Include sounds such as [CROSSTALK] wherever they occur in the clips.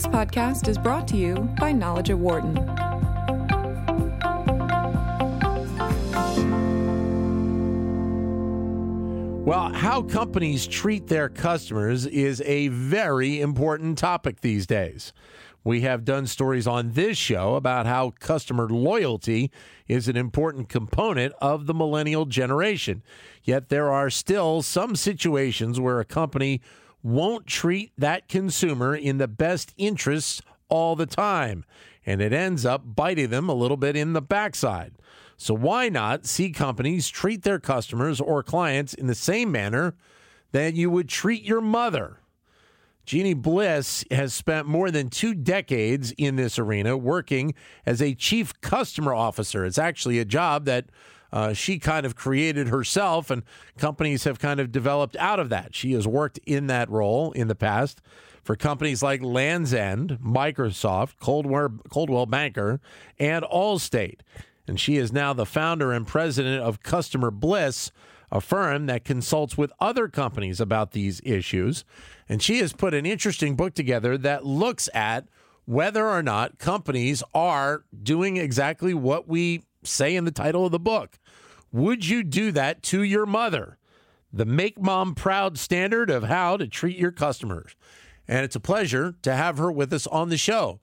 This podcast is brought to you by Knowledge at Wharton. Well, how companies treat their customers is a very important topic these days. We have done stories on this show about how customer loyalty is an important component of the millennial generation. Yet there are still some situations where a company won't treat that consumer in the best interests all the time, and it ends up biting them a little bit in the backside. So why not see companies treat their customers or clients in the same manner that you would treat your mother? Jeannie Bliss has spent more than two decades in this arena working as a chief customer officer. It's actually a job that uh, she kind of created herself, and companies have kind of developed out of that. She has worked in that role in the past for companies like Lands' End, Microsoft, Coldwell, Coldwell Banker, and Allstate and she is now the founder and president of Customer Bliss, a firm that consults with other companies about these issues. And she has put an interesting book together that looks at whether or not companies are doing exactly what we say in the title of the book. Would you do that to your mother? The Make Mom Proud standard of how to treat your customers. And it's a pleasure to have her with us on the show.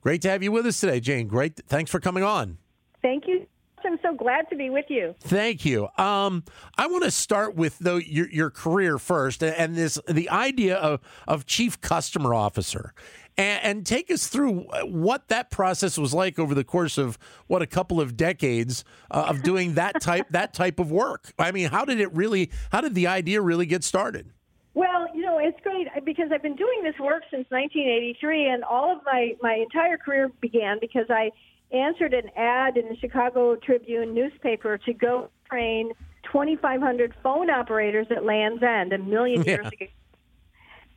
Great to have you with us today, Jane. Great. Thanks for coming on. Thank you. I'm so glad to be with you. Thank you. Um, I want to start with though your your career first, and this the idea of of chief customer officer, and, and take us through what that process was like over the course of what a couple of decades uh, of doing that type that type of work. I mean, how did it really? How did the idea really get started? Well, you know, it's great because I've been doing this work since 1983, and all of my my entire career began because I answered an ad in the Chicago Tribune newspaper to go train 2,500 phone operators at Lands' End a million [LAUGHS] years ago.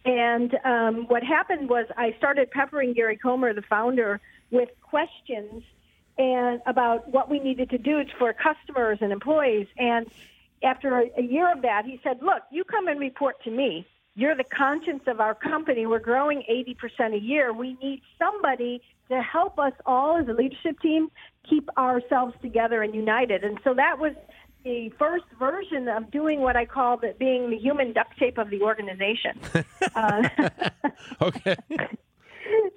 And um, what happened was I started peppering Gary Comer, the founder, with questions and about what we needed to do for customers and employees. And after a, a year of that, he said, "Look, you come and report to me. You're the conscience of our company. We're growing 80% a year. We need somebody to help us all as a leadership team keep ourselves together and united. And so that was the first version of doing what I call the, being the human duct tape of the organization. [LAUGHS] uh, [LAUGHS] okay.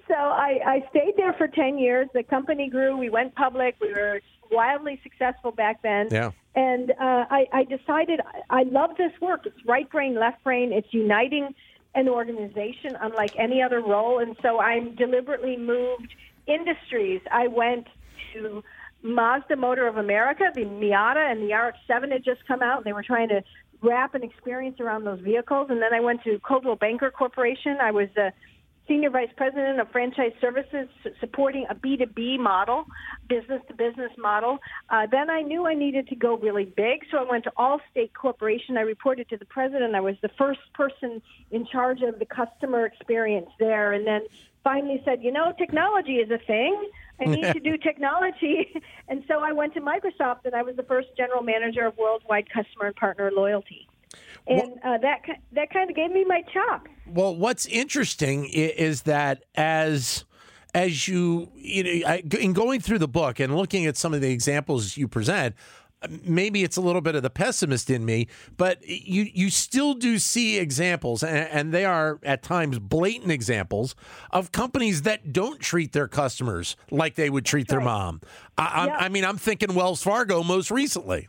So I, I stayed there for 10 years. The company grew. We went public. We were wildly successful back then. Yeah. And uh, I, I decided I love this work. It's right brain, left brain. It's uniting an organization unlike any other role. And so I deliberately moved industries. I went to Mazda Motor of America, the Miata and the RX-7 had just come out, and they were trying to wrap an experience around those vehicles. And then I went to Coldwell Banker Corporation. I was the senior vice president of franchise services supporting a B2B model, business to business model. Uh, then I knew I needed to go really big, so I went to Allstate Corporation. I reported to the president. I was the first person in charge of the customer experience there. And then finally said, you know, technology is a thing. I need to do [LAUGHS] technology. [LAUGHS] And so I went to Microsoft and I was the first general manager of worldwide customer and partner loyalty and uh, that that kind of gave me my chop. Well, what's interesting is that as as you you know in going through the book and looking at some of the examples you present maybe it's a little bit of the pessimist in me but you you still do see examples and, and they are at times blatant examples of companies that don't treat their customers like they would treat their mom I, yep. I mean i'm thinking wells fargo most recently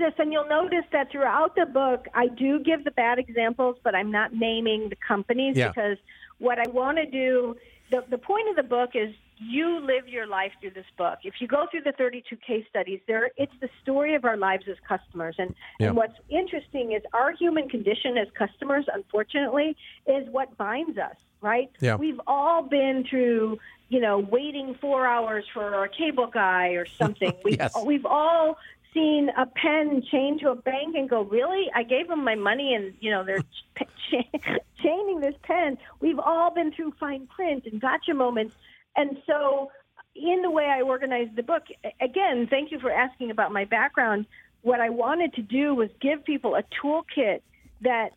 and and you'll notice that throughout the book i do give the bad examples but i'm not naming the companies yeah. because what i want to do the, the point of the book is you live your life through this book if you go through the 32 case studies there it's the story of our lives as customers and, yeah. and what's interesting is our human condition as customers unfortunately is what binds us right yeah. we've all been through you know, waiting four hours for a cable guy or [LAUGHS] something. We've, yes. we've all seen a pen chained to a bank and go, really? I gave them my money and, you know, they're [LAUGHS] ch- chaining this pen. We've all been through fine print and gotcha moments. And so, in the way I organized the book, again, thank you for asking about my background. What I wanted to do was give people a toolkit that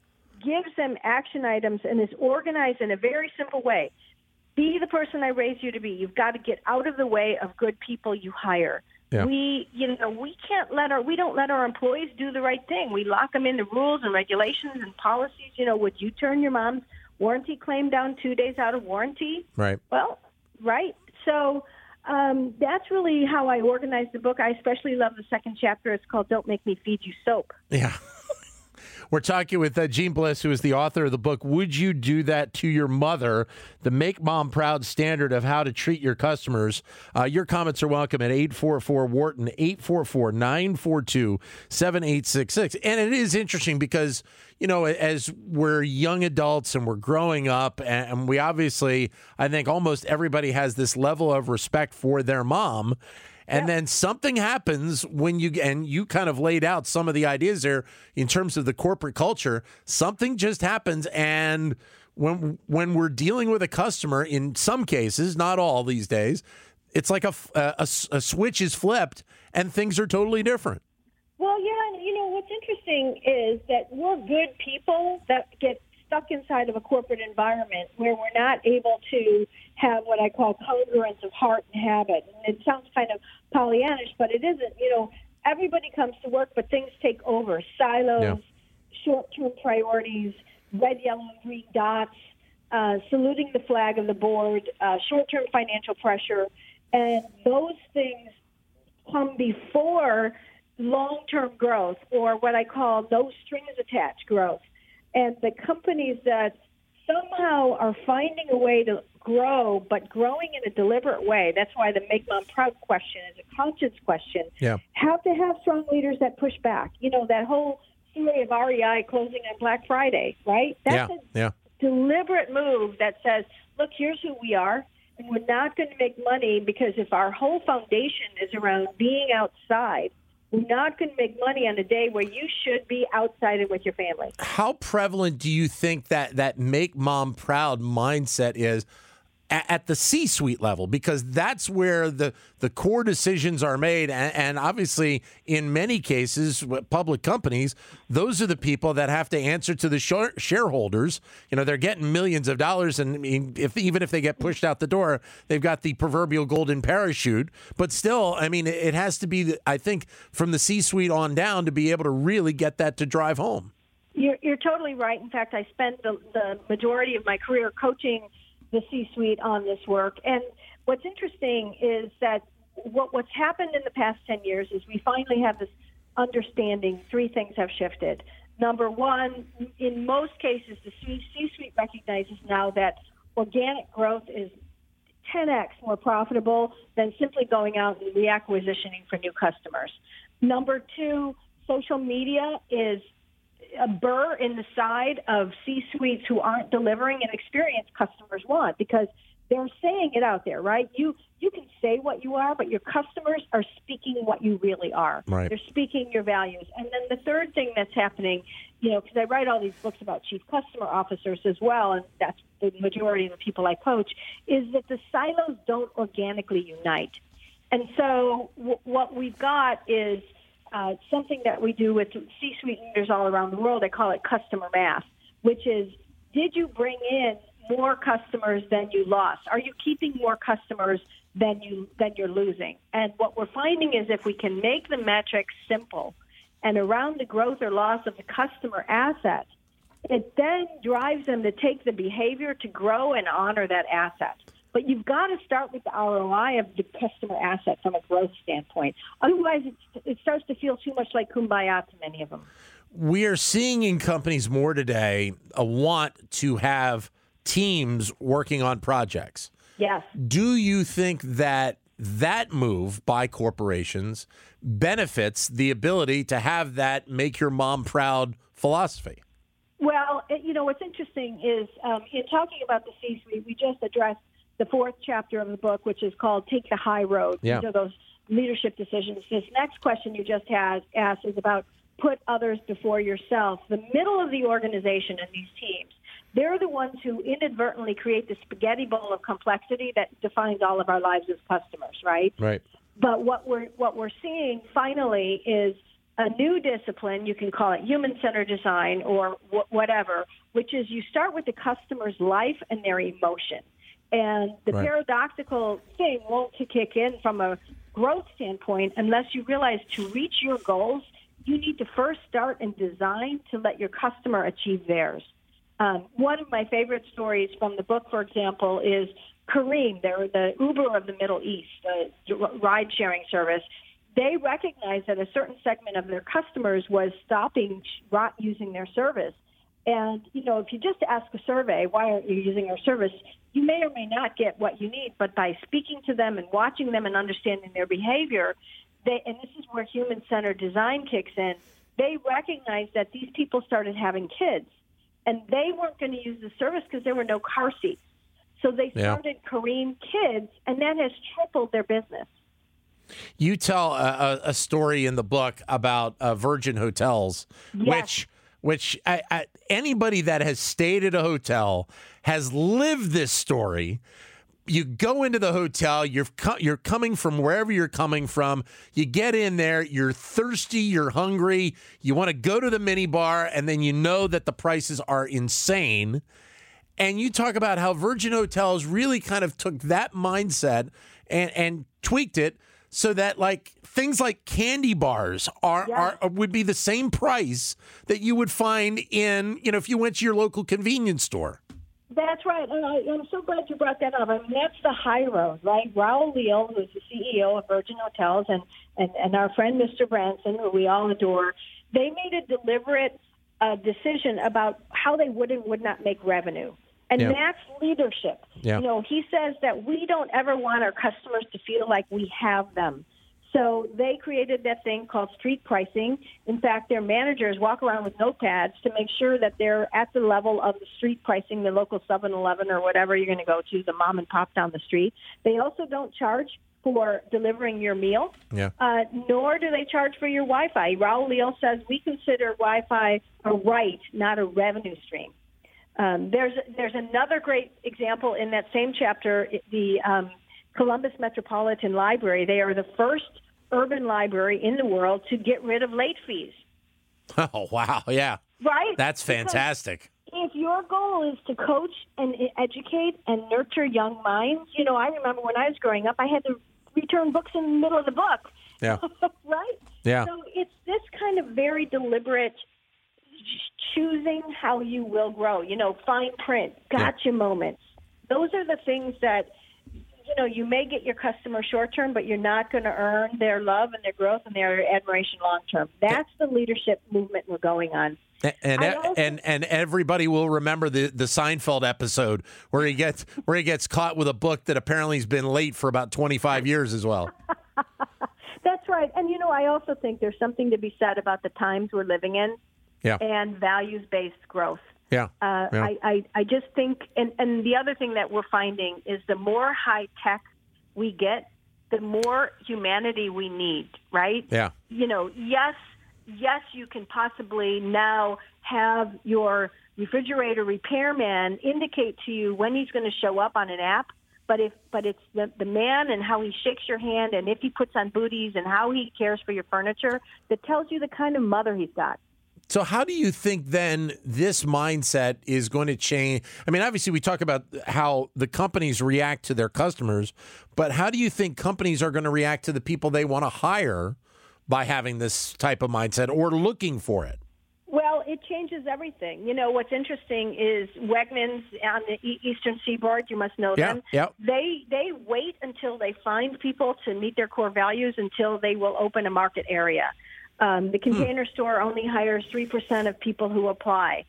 gives them action items and is organized in a very simple way. Be the person I raised you to be. You've got to get out of the way of good people you hire. Yeah. We, you know, we can't let our we don't let our employees do the right thing. We lock them in the rules and regulations and policies. You know, would you turn your mom's warranty claim down two days out of warranty? Right. Well, right. So um, that's really how I organized the book. I especially love the second chapter. It's called "Don't Make Me Feed You Soap." Yeah. [LAUGHS] We're talking with uh, Jeanne Bliss, who is the author of the book, Would You Do That to Your Mother? The Make Mom Proud Standard of How to Treat Your Customers. Uh, your comments are welcome at 844 Wharton, 844 942 7866. And it is interesting because, you know, as we're young adults and we're growing up, and we obviously, I think almost everybody has this level of respect for their mom. And then something happens when you and you kind of laid out some of the ideas there in terms of the corporate culture. Something just happens and when when we're dealing with a customer in some cases, not all these days, it's like a, a, a switch is flipped and things are totally different. Well, yeah, you know what's interesting is that we're good people that get stuck inside of a corporate environment where we're not able to have what I call congruence of heart and habit. And it sounds kind of Pollyannish, but it isn't. You know, everybody comes to work, but things take over. Silos, Yeah. short-term priorities, red, yellow, and green dots, uh, saluting the flag of the board, uh, short-term financial pressure, and those things come before long-term growth or what I call no strings attached growth. And the companies that somehow are finding a way to grow, but growing in a deliberate way. That's why the Make Mom Proud question is a conscience question. Yeah. Have to have strong leaders that push back. You know, that whole story of REI closing on Black Friday, right? That's yeah. a Yeah. deliberate move that says, look, here's who we are, and we're not going to make money because if our whole foundation is around being outside, not going to make money on a day where you should be outside and with your family. How prevalent do you think that that make mom proud mindset is at, the C-suite level? Because that's where the the core decisions are made, and, and obviously, in many cases, public companies, those are the people that have to answer to the shar- shareholders. You know, they're getting millions of dollars, and if even if they get pushed out the door, they've got the proverbial golden parachute. But still, I mean, it has to be, I think, from the C-suite on down to be able to really get that to drive home. You're, you're totally right. In fact, I spent the, the majority of my career coaching the C-suite on this work. And what's interesting is that what, what's happened in the past 10 years is we finally have this understanding three things have shifted. Number one, in most cases, the C-suite recognizes now that organic growth is 10x more profitable than simply going out and reacquisitioning for new customers. Number two, social media is a burr in the side of C-suites who aren't delivering an experience customers want because they're saying it out there, right? You you can say what you are, but your customers are speaking what you really are. Right. They're speaking your values. And then the third thing that's happening, you know, because I write all these books about chief customer officers as well, and that's the majority of the people I coach, is that the silos don't organically unite. And so w- what we've got is uh, something that we do with C-suite leaders all around the world. I call it customer math, which is did you bring in more customers than you lost? Are you keeping more customers than you than you're losing? And what we're finding is if we can make the metrics simple and around the growth or loss of the customer asset, it then drives them to take the behavior to grow and honor that asset. But you've got to start with the ROI of the customer asset from a growth standpoint. Otherwise, it, it starts to feel too much like kumbaya to many of them. we are seeing in companies more today a want to have teams working on projects. Yes. Do you think that that move by corporations benefits the ability to have that make your mom proud philosophy? Well, you know, what's interesting is um, in talking about the C-suite, we just addressed the fourth chapter of the book, which is called "Take the High Road." Yeah. These are those leadership decisions. This next question you just had asked is about put others before yourself. The middle of the organization and these teams, they're the ones who inadvertently create the spaghetti bowl of complexity that defines all of our lives as customers, right? Right. But what we're what we're seeing finally is a new discipline. You can call it human centered design or wh- whatever, which is you start with the customer's life and their emotion. And the Right. paradoxical thing won't kick in from a growth standpoint unless you realize to reach your goals, you need to first start in design to let your customer achieve theirs. Um, one of my favorite stories from the book, for example, is Careem. They're the Uber of the Middle East, the ride sharing service. They recognized that a certain segment of their customers was stopping using their service. And, you know, if you just ask a survey, why aren't you using our service? You may or may not get what you need, but by speaking to them and watching them and understanding their behavior, they, and this is where human centered design kicks in, they recognized that these people started having kids and they weren't going to use the service because there were no car seats. So they Yeah. started Careem Kids, and that has tripled their business. You tell a, a, a story in the book about uh, Virgin Hotels, Yes. which which I, I, anybody that has stayed at a hotel has lived this story. You go into the hotel, you're co- you're coming from wherever you're coming from. You get in there, you're thirsty, you're hungry, you want to go to the mini bar, and then you know that the prices are insane. And you talk about how Virgin Hotels really kind of took that mindset and, and tweaked it so that like things like candy bars are, Yeah. are would be the same price that you would find in you know if you went to your local convenience store. That's right. And I, I'm so glad you brought that up. I mean, that's the high road, right? Raul Leal, who's the CEO of Virgin Hotels, and, and, and our friend Mr. Branson, who we all adore, they made a deliberate uh, decision about how they would and would not make revenue. And Yeah. that's leadership. Yeah. You know, he says that we don't ever want our customers to feel like we have them. So they created that thing called street pricing. In fact, their managers walk around with notepads to make sure that they're at the level of the street pricing, the local 7-Eleven or whatever you're going to go to, the mom and pop down the street. They also don't charge for delivering your meal, Yeah. uh, nor do they charge for your Wi-Fi. Raul Leal says we consider Wi-Fi a right, not a revenue stream. Um, there's there's another great example in that same chapter. The um, Columbus Metropolitan Library. They are the first urban library in the world to get rid of late fees. [LAUGHS] Oh wow, yeah, Right? that's Because fantastic. if your goal is to coach and educate and nurture young minds, you know, I remember when I was growing up, I had to return books in the middle of the book. Yeah. [LAUGHS] right? Yeah. So it's this kind of very deliberate choosing how you will grow. You know, fine print, gotcha moments. Those are the things that you know you may get your customer short term, but you're not going to earn their love and their growth and their admiration long term. That's the leadership movement we're going on. And also- and and everybody will remember the the Seinfeld episode where he gets where he gets caught with a book that apparently has been late for about 25 years as well. [LAUGHS] That's right. And you know, I also think there's something to be said about the times we're living in Yeah. and values based growth. Yeah. Uh, Yeah. I, I, I just think, and, and the other thing that we're finding is the more high tech we get, the more humanity we need, right? Yeah. You know, yes, yes, you can possibly now have your refrigerator repairman indicate to you when he's going to show up on an app. But if but it's the the man and how he shakes your hand and if he puts on booties and how he cares for your furniture that tells you the kind of mother he's got. So, how do you think then this mindset is going to change? I mean, obviously, we talk about how the companies react to their customers, but how do you think companies are going to react to the people they want to hire by having this type of mindset or looking for it? Well, it changes everything. You know, what's interesting is Wegmans on the Eastern Seaboard. You must know Yeah, them. yeah. They they wait until they find people to meet their core values until they will open a market area. Um, the Container Store only hires three percent of people who apply.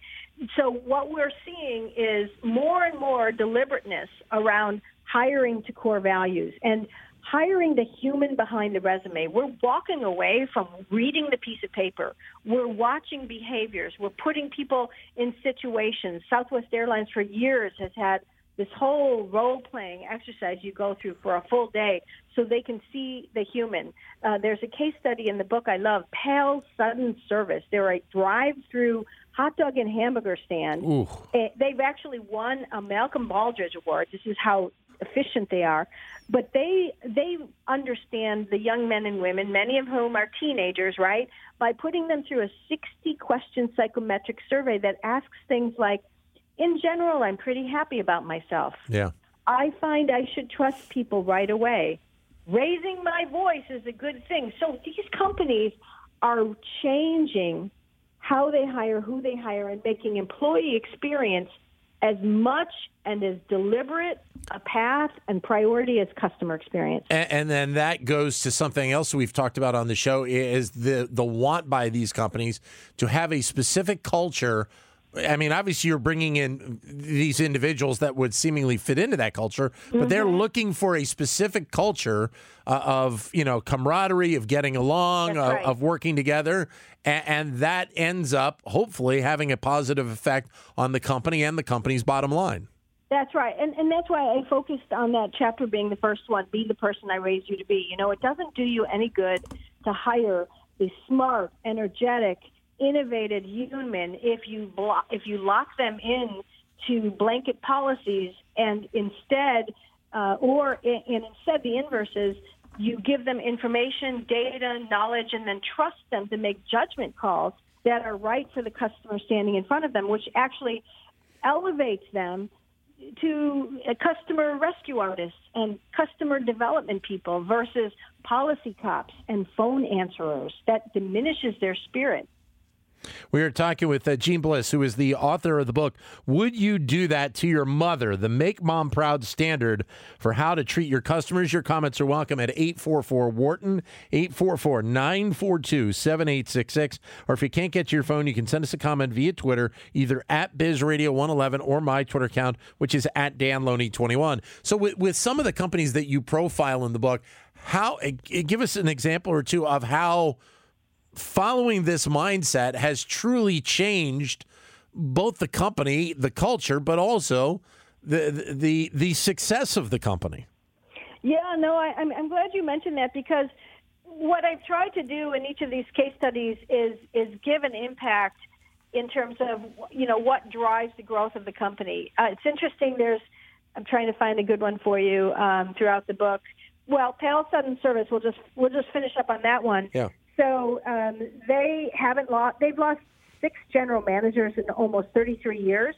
So what we're seeing is more and more deliberateness around hiring to core values and hiring the human behind the resume. We're walking away from reading the piece of paper. We're watching behaviors. We're putting people in situations. Southwest Airlines for years has had this whole role playing exercise you go through for a full day so they can see the human. Uh, there's a case study in the book I love, Pal's Sudden Service. They're a drive through hot dog and hamburger stand. Ooh. Eh, They've actually won a Malcolm Baldrige Award. This is how efficient they are. But they they understand the young men and women, many of whom are teenagers, right? By putting them through a 60 question psychometric survey that asks things like, in general, I'm pretty happy about myself. Yeah. I find I should trust people right away. Raising my voice is a good thing. So these companies are changing how they hire, who they hire, and making employee experience as much and as deliberate a path and priority as customer experience. And, and, then that goes to something else we've talked about on the show is the the want by these companies to have a specific culture I mean, obviously, you're bringing in these individuals that would seemingly fit into that culture, but mm-hmm. they're looking for a specific culture uh, of you know camaraderie, of getting along, of, right. of, working together, and, and, that ends up hopefully having a positive effect on the company and the company's bottom line. That's right, and and that's why I focused on that chapter being the first one. Be the person I raised you to be. You know, it doesn't do you any good to hire the smart, energetic innovative human if you block, if you lock them in to blanket policies and instead uh, or and instead the inverse is you give them information, data, knowledge, and then trust them to make judgment calls that are right for the customer standing in front of them, which actually elevates them to customer rescue artists and customer development people versus policy cops and phone answerers. That diminishes their spirit. We are talking with uh, Jeanne Bliss, who is the author of the book, Would You Do That to Your Mother? The Make Mom Proud Standard for How to Treat Your Customers. Your comments are welcome at 844 Wharton, 844 942 7866. Or if you can't get to your phone, you can send us a comment via Twitter, either at BizRadio111 or my Twitter account, which is at DanLoney21. So, with, with some of the companies that you profile in the book, how uh, give us an example or two of how following this mindset has truly changed both the company, the culture, but also the the the success of the company. Yeah, no, I, I'm I'm glad you mentioned that because what I've tried to do in each of these case studies is is give an impact in terms of you know what drives the growth of the company. Uh, it's interesting. There's I'm trying to find a good one for you um, throughout the book. Well, Pal's Sudden Service. We'll just we'll just finish up on that one. Yeah. So um, they haven't lost. They've lost six general managers in almost 33 years.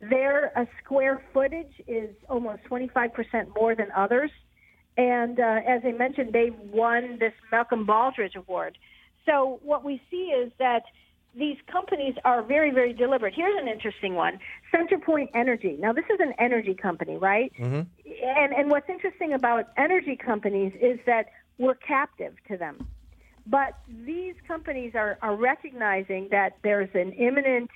Their uh, square footage is almost 25% more than others. And uh, as I mentioned, they won this Malcolm Baldrige Award. So what we see is that these companies are very, very deliberate. Here's an interesting one: CenterPoint Energy. Now, this is an energy company, right? Mm-hmm. And and what's interesting about energy companies is that we're captive to them. But these companies are, are recognizing that there's an imminent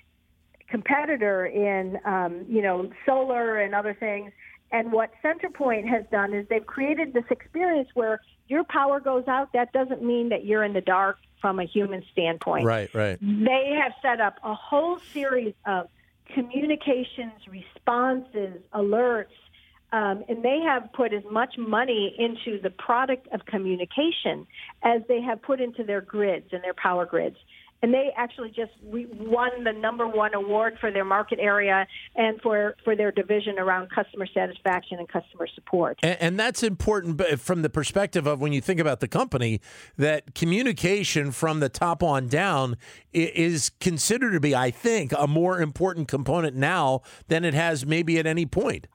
competitor in, um, you know, solar and other things. And what CenterPoint has done is they've created this experience where your power goes out. That doesn't mean that you're in the dark from a human standpoint. Right, right. They have set up a whole series of communications, responses, alerts, um, and they have put as much money into the product of communication as they have put into their grids and their power grids. And they actually just won the number one award for their market area and for, for their division around customer satisfaction and customer support. And, and that's important from the perspective of when you think about the company, that communication from the top on down is considered to be, I think, a more important component now than it has maybe at any point.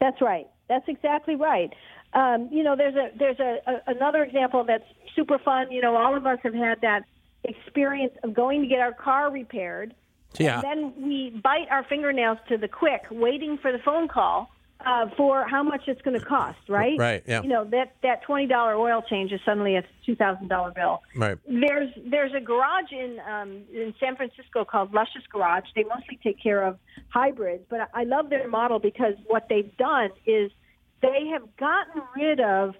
That's right. That's exactly right. Um, you know, there's a there's a, a another example that's super fun. You know, all of us have had that experience of going to get our car repaired. Yeah. And then we bite our fingernails to the quick, waiting for the phone call uh, for how much it's going to cost, right? Right. Yeah. You know that that twenty dollar oil change is suddenly a two thousand dollar bill. Right. There's there's a garage in um, in San Francisco called Luscious Garage. They mostly take care of hybrids, but I love their model because what they've done is they have gotten rid of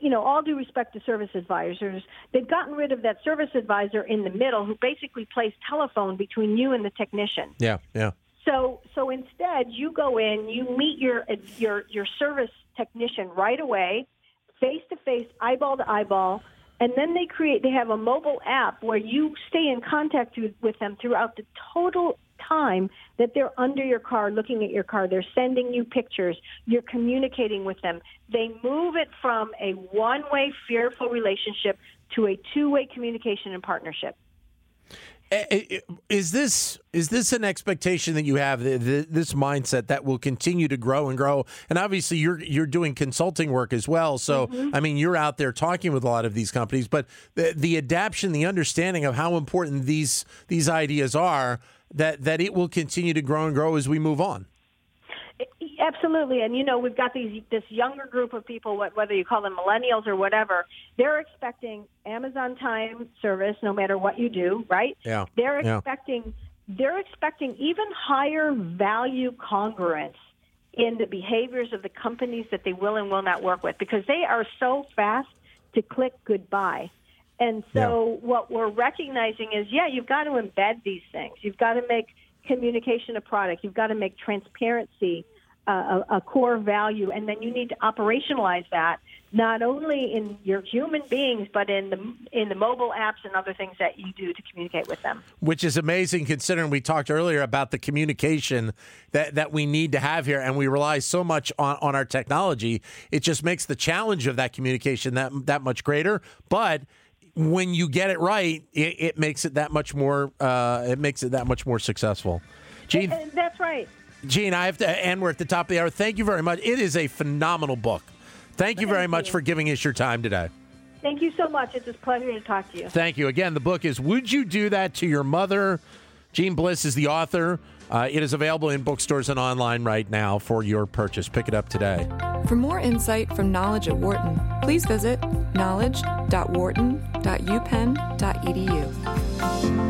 you know, all due respect to service advisors, they've gotten rid of that service advisor in the middle who basically plays telephone between you and the technician. Yeah, yeah. So so instead, you go in, you meet your your your service technician right away, face to face, eyeball to eyeball, and then they create they have a mobile app where you stay in contact with them throughout the total time that they're under your car, looking at your car. They're sending you pictures. You're communicating with them. They move it from a one way, fearful relationship to a two way communication and partnership. Eh, eh, is this is this an expectation that you have this mindset that will continue to grow and grow? And obviously, you're you're doing consulting work as well. So, mm-hmm. I mean, you're out there talking with a lot of these companies. But the, the adaptation, the understanding of how important these these ideas are, that that it will continue to grow and grow as we move on. Absolutely, and you know we've got these this younger group of people, whether you call them millennials or whatever. They're expecting Amazon Time service, no matter what you do, right? Yeah. They're yeah. expecting they're expecting even higher value congruence in the behaviors of the companies that they will and will not work with because they are so fast to click goodbye. And so yeah. what we're recognizing is, yeah, you've got to embed these things. You've got to make communication a product. You've got to make transparency a, a core value, and then you need to operationalize that not only in your human beings, but in the in the mobile apps and other things that you do to communicate with them. Which is amazing, considering we talked earlier about the communication that that we need to have here, and we rely so much on on our technology. It just makes the challenge of that communication that that much greater, but when you get it right, it, it makes it that much more. Uh, it makes it that much more successful. Jeanne, that's right. Jeanne, I have to, and we're at the top of the hour. Thank you very much. It is a phenomenal book. Thank you very Thank much for giving us your time today. Thank you so much. It's a pleasure to talk to you. Thank you. Again, the book is Would You Do That to Your Mother? Jeanne Bliss is the author. Uh, it is available in bookstores and online right now for your purchase. Pick it up today. For more insight from Knowledge at Wharton, please visit knowledge.wharton.upenn.edu.